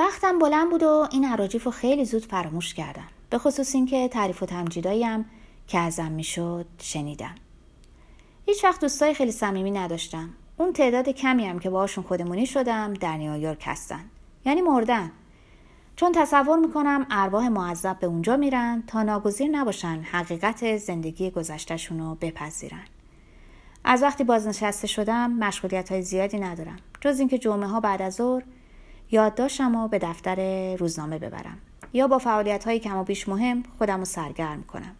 وقتم بلند بود و این عراجیف رو خیلی زود فراموش کردم. به خصوص اینکه تعریف و تمجیداییم که ازم می‌شد شنیدم. هیچ وقت دوستای خیلی صمیمی نداشتم. اون تعداد کمی هم که باهاشون خودمونی شدم در نیویورک هستن. یعنی مردن. چون تصور می‌کنم ارواح معذب به اونجا میرن تا ناگزیر نباشن حقیقت زندگی گذشتهشون رو بپذیرن. از وقتی بازنشسته شدم مشغولیت های زیادی ندارم. جز اینکه جمعه ها بعد از ظهر یادداشتم رو به دفتر روزنامه ببرم. یا با فعالیت های کم و بیش مهم خودم رو سرگرم کنم.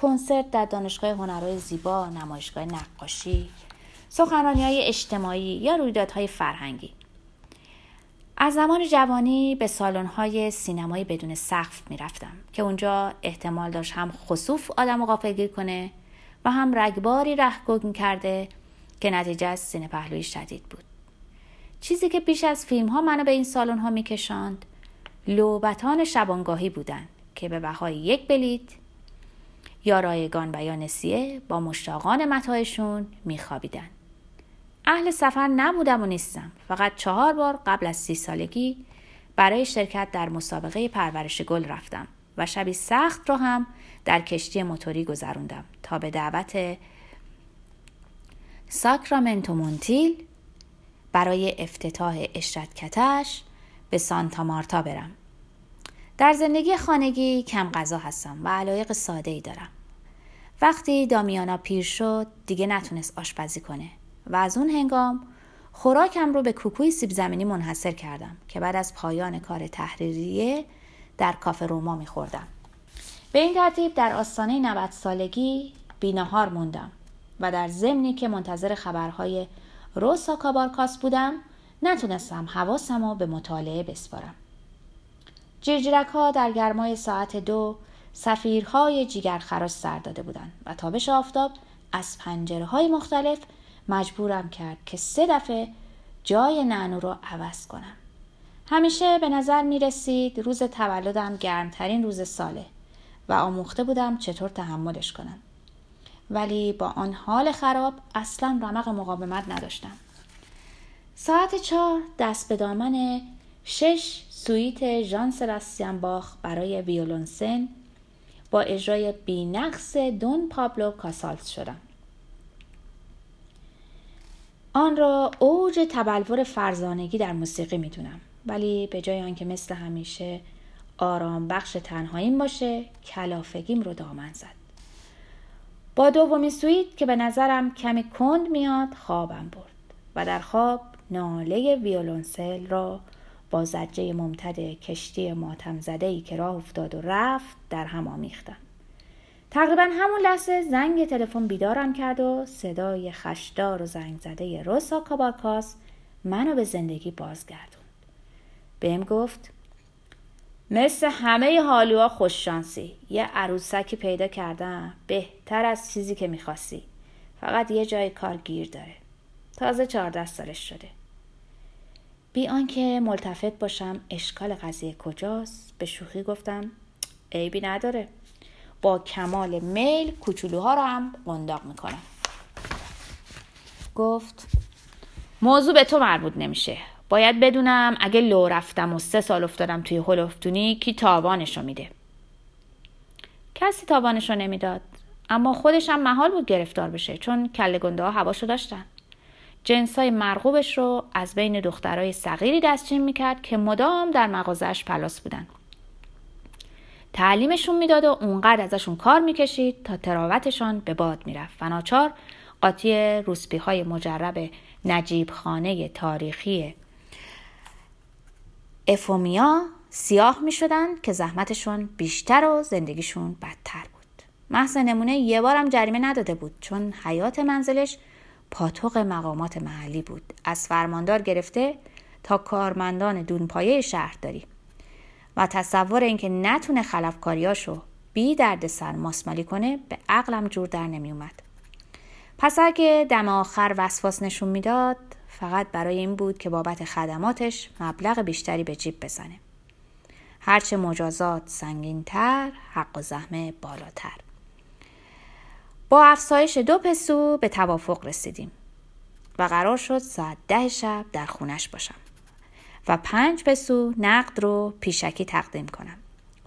کنسرت در دانشگاه هنرهای زیبا نمایشگاه نقاشی سخنرانی های اجتماعی یا رویدادهای فرهنگی. از زمان جوانی به سالن سینمایی بدون سقف می‌رفتم که اونجا احتمال داشت هم خصوف آدم غافلگیر کنه و هم رگباری رهگم کرده که نتیجه از سینه پهلوی شدید بود. چیزی که بیش از فیلم ها منو به این سالن ها میکشاند. لوبتان شبانگاهی بودند که به بهای یک بلیت. یا رایگان و یا نسیه با مشتاقان متاعشون میخوابیدن اهل سفر نبودم و نیستم. فقط چهار بار قبل از سی سالگی برای شرکت در مسابقه پرورش گل رفتم و شبی سخت را هم در کشتی موتوری گذروندم تا به دعوت ساکرامنتو مونتیل برای افتتاح اشرت به سانتا مارتا برم. در زندگی خانگی کم غذا هستم و علایق ساده ای دارم. وقتی دامیانا پیر شد دیگه نتونست آشپزی کنه و از اون هنگام خوراکم رو به کوکوی سیب زمینی منحصر کردم که بعد از پایان کار تحریریه در کافه روما میخوردم. به این ترتیب در آستانه 90 سالگی بینهار موندم و در ضمنی که منتظر خبرهای روسا کابارکاس بودم نتونستم حواسم رو به مطالعه بسپارم. جیرجیرک ها در گرمای ساعت دو سفیرهای جیگر خراش سر داده بودند و تابش آفتاب از پنجره های مختلف مجبورم کرد که سه دفعه جای نعنو رو عوض کنم. همیشه به نظر می رسید روز تولدم گرمترین روز ساله و آموخته بودم چطور تحملش کنم. ولی با آن حال خراب اصلا رمق مقاومت نداشتم. ساعت چهار دست به دامن شش سویت ژان سباستیان باخ برای ویولونسن. با اجرای بینقص دون پابلو کاسالس شدم. آن را اوج تبلور فرزانگی در موسیقی می‌دونم. ولی به جای آنکه مثل همیشه آرام بخش تنهاییم باشه کلافگیم رو دامن زد. با دومین سوئیت که به نظرم کمی کند میاد خوابم برد و در خواب ناله ویولونسل را با ضجه ممتد کشتی ماتم زده که راه افتاد و رفت در هم آمیختم. تقریبا همون لحظه زنگ تلفن بیدارم کرد و صدای خشدار و زنگ زده روسا کابارکاس منو به زندگی بازگردوند. بهم گفت مثل همه حالوها خوششانسی یه عروسکی پیدا کردم. بهتر از چیزی که می‌خواستی. فقط یه جای کار گیر داره. تازه چهارده سالش شده. بی آنکه ملتفت باشم اشکال قضیه کجاست؟ به شوخی گفتم عیبی نداره. با کمال میل کوچولوها رو هم قنداق می‌کنم. گفت موضوع به تو مربوط نمیشه. باید بدونم اگه لو رفتم و سه سال افتادم توی هلوفتونی کی تاوانشو میده؟ کسی تاوانشو نمی‌داد. اما خودش هم محال بود گرفتار بشه چون کله گنده ها هواشو داشتن. جنسای مرغوبش رو از بین دخترای صغیری دستچین می‌کرد که مدام در مغازش پلاس بودن. تعلیمشون می‌داد و اونقدر ازشون کار می‌کشید تا تراوتشان به باد می‌رفت. و ناچار قاطی روسپی های مجرب نجیب خانه تاریخی افومیا سیاه می شدن که زحمتشون بیشتر و زندگیشون بدتر بود. محض نمونه یه بارم جریمه نداده بود چون حیات منزلش پاتوق مقامات محلی بود. از فرماندار گرفته تا کارمندان دونپایه شهرداری. و تصور اینکه نتونه خلفکاریاشو بی درد سر ماسمالی کنه به عقلم جور در نمی اومد. پس اگه دم آخر وسواس نشون می‌داد فقط برای این بود که بابت خدماتش مبلغ بیشتری به جیب بزنه. هرچه مجازات سنگینتر حق و زحمه بالاتر. با افزایش دو پسو به توافق رسیدیم و قرار شد ساعت ده شب در خونش باشم. و پنج پسو نقد رو پیشکی تقدیم کنم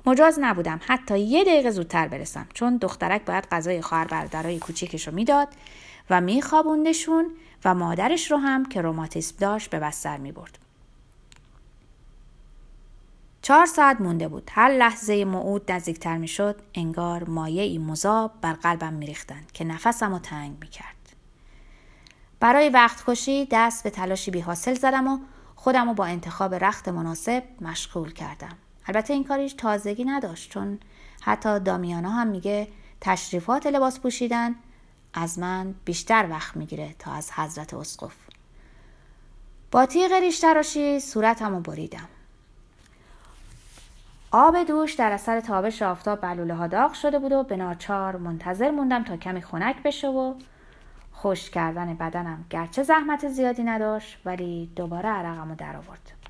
مجاز نبودم. حتی یه دقیقه زودتر برسم. چون دخترک باید غذای خواهر برادرای کوچیکش رو می‌داد و میخوابوندشون و مادرش رو هم که روماتیسم داشت به بستر می‌برد. چهار ساعت مونده بود. هر لحظه موعود نزدیکتر می‌شد انگار مایه ای مذاب بر قلبم میریختند که نفسم رو تنگ می‌کرد. برای وقت کشی دست به تلاشی بی حاصل زدم و خودم رو با انتخاب رخت مناسب مشغول کردم. البته این کاریش تازگی نداشت چون حتی دامیانا هم میگه تشریفات لباس پوشیدن از من بیشتر وقت می‌گیره تا از حضرت اسقف. با تیغ ریش تراشی صورتم رو بریدم. آب دوش در اثر تابش آفتاب بلوله ها داغ شده بود و به ناچار منتظر موندم تا کمی خنک بشه و خوش کردن بدنم گرچه زحمت زیادی نداشت ولی دوباره عرقم رو در آورد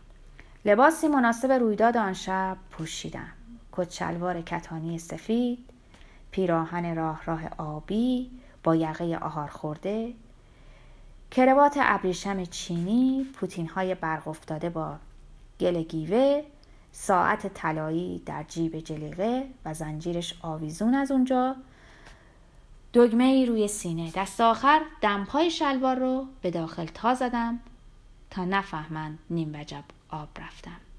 لباسی مناسب رویداد آن شب پوشیدم. کچلوار کتانی سفید پیراهن راه راه آبی با یقه آهار خورده کروات ابریشم چینی پوتین های برق افتاده با گل گیوه ساعت طلایی در جیب جلیقه و زنجیرش آویزون از اونجا دگمه ای روی سینه. دست آخر دمپای شلوار رو به داخل تا زدم تا نفهمند نیم وجب آب رفتم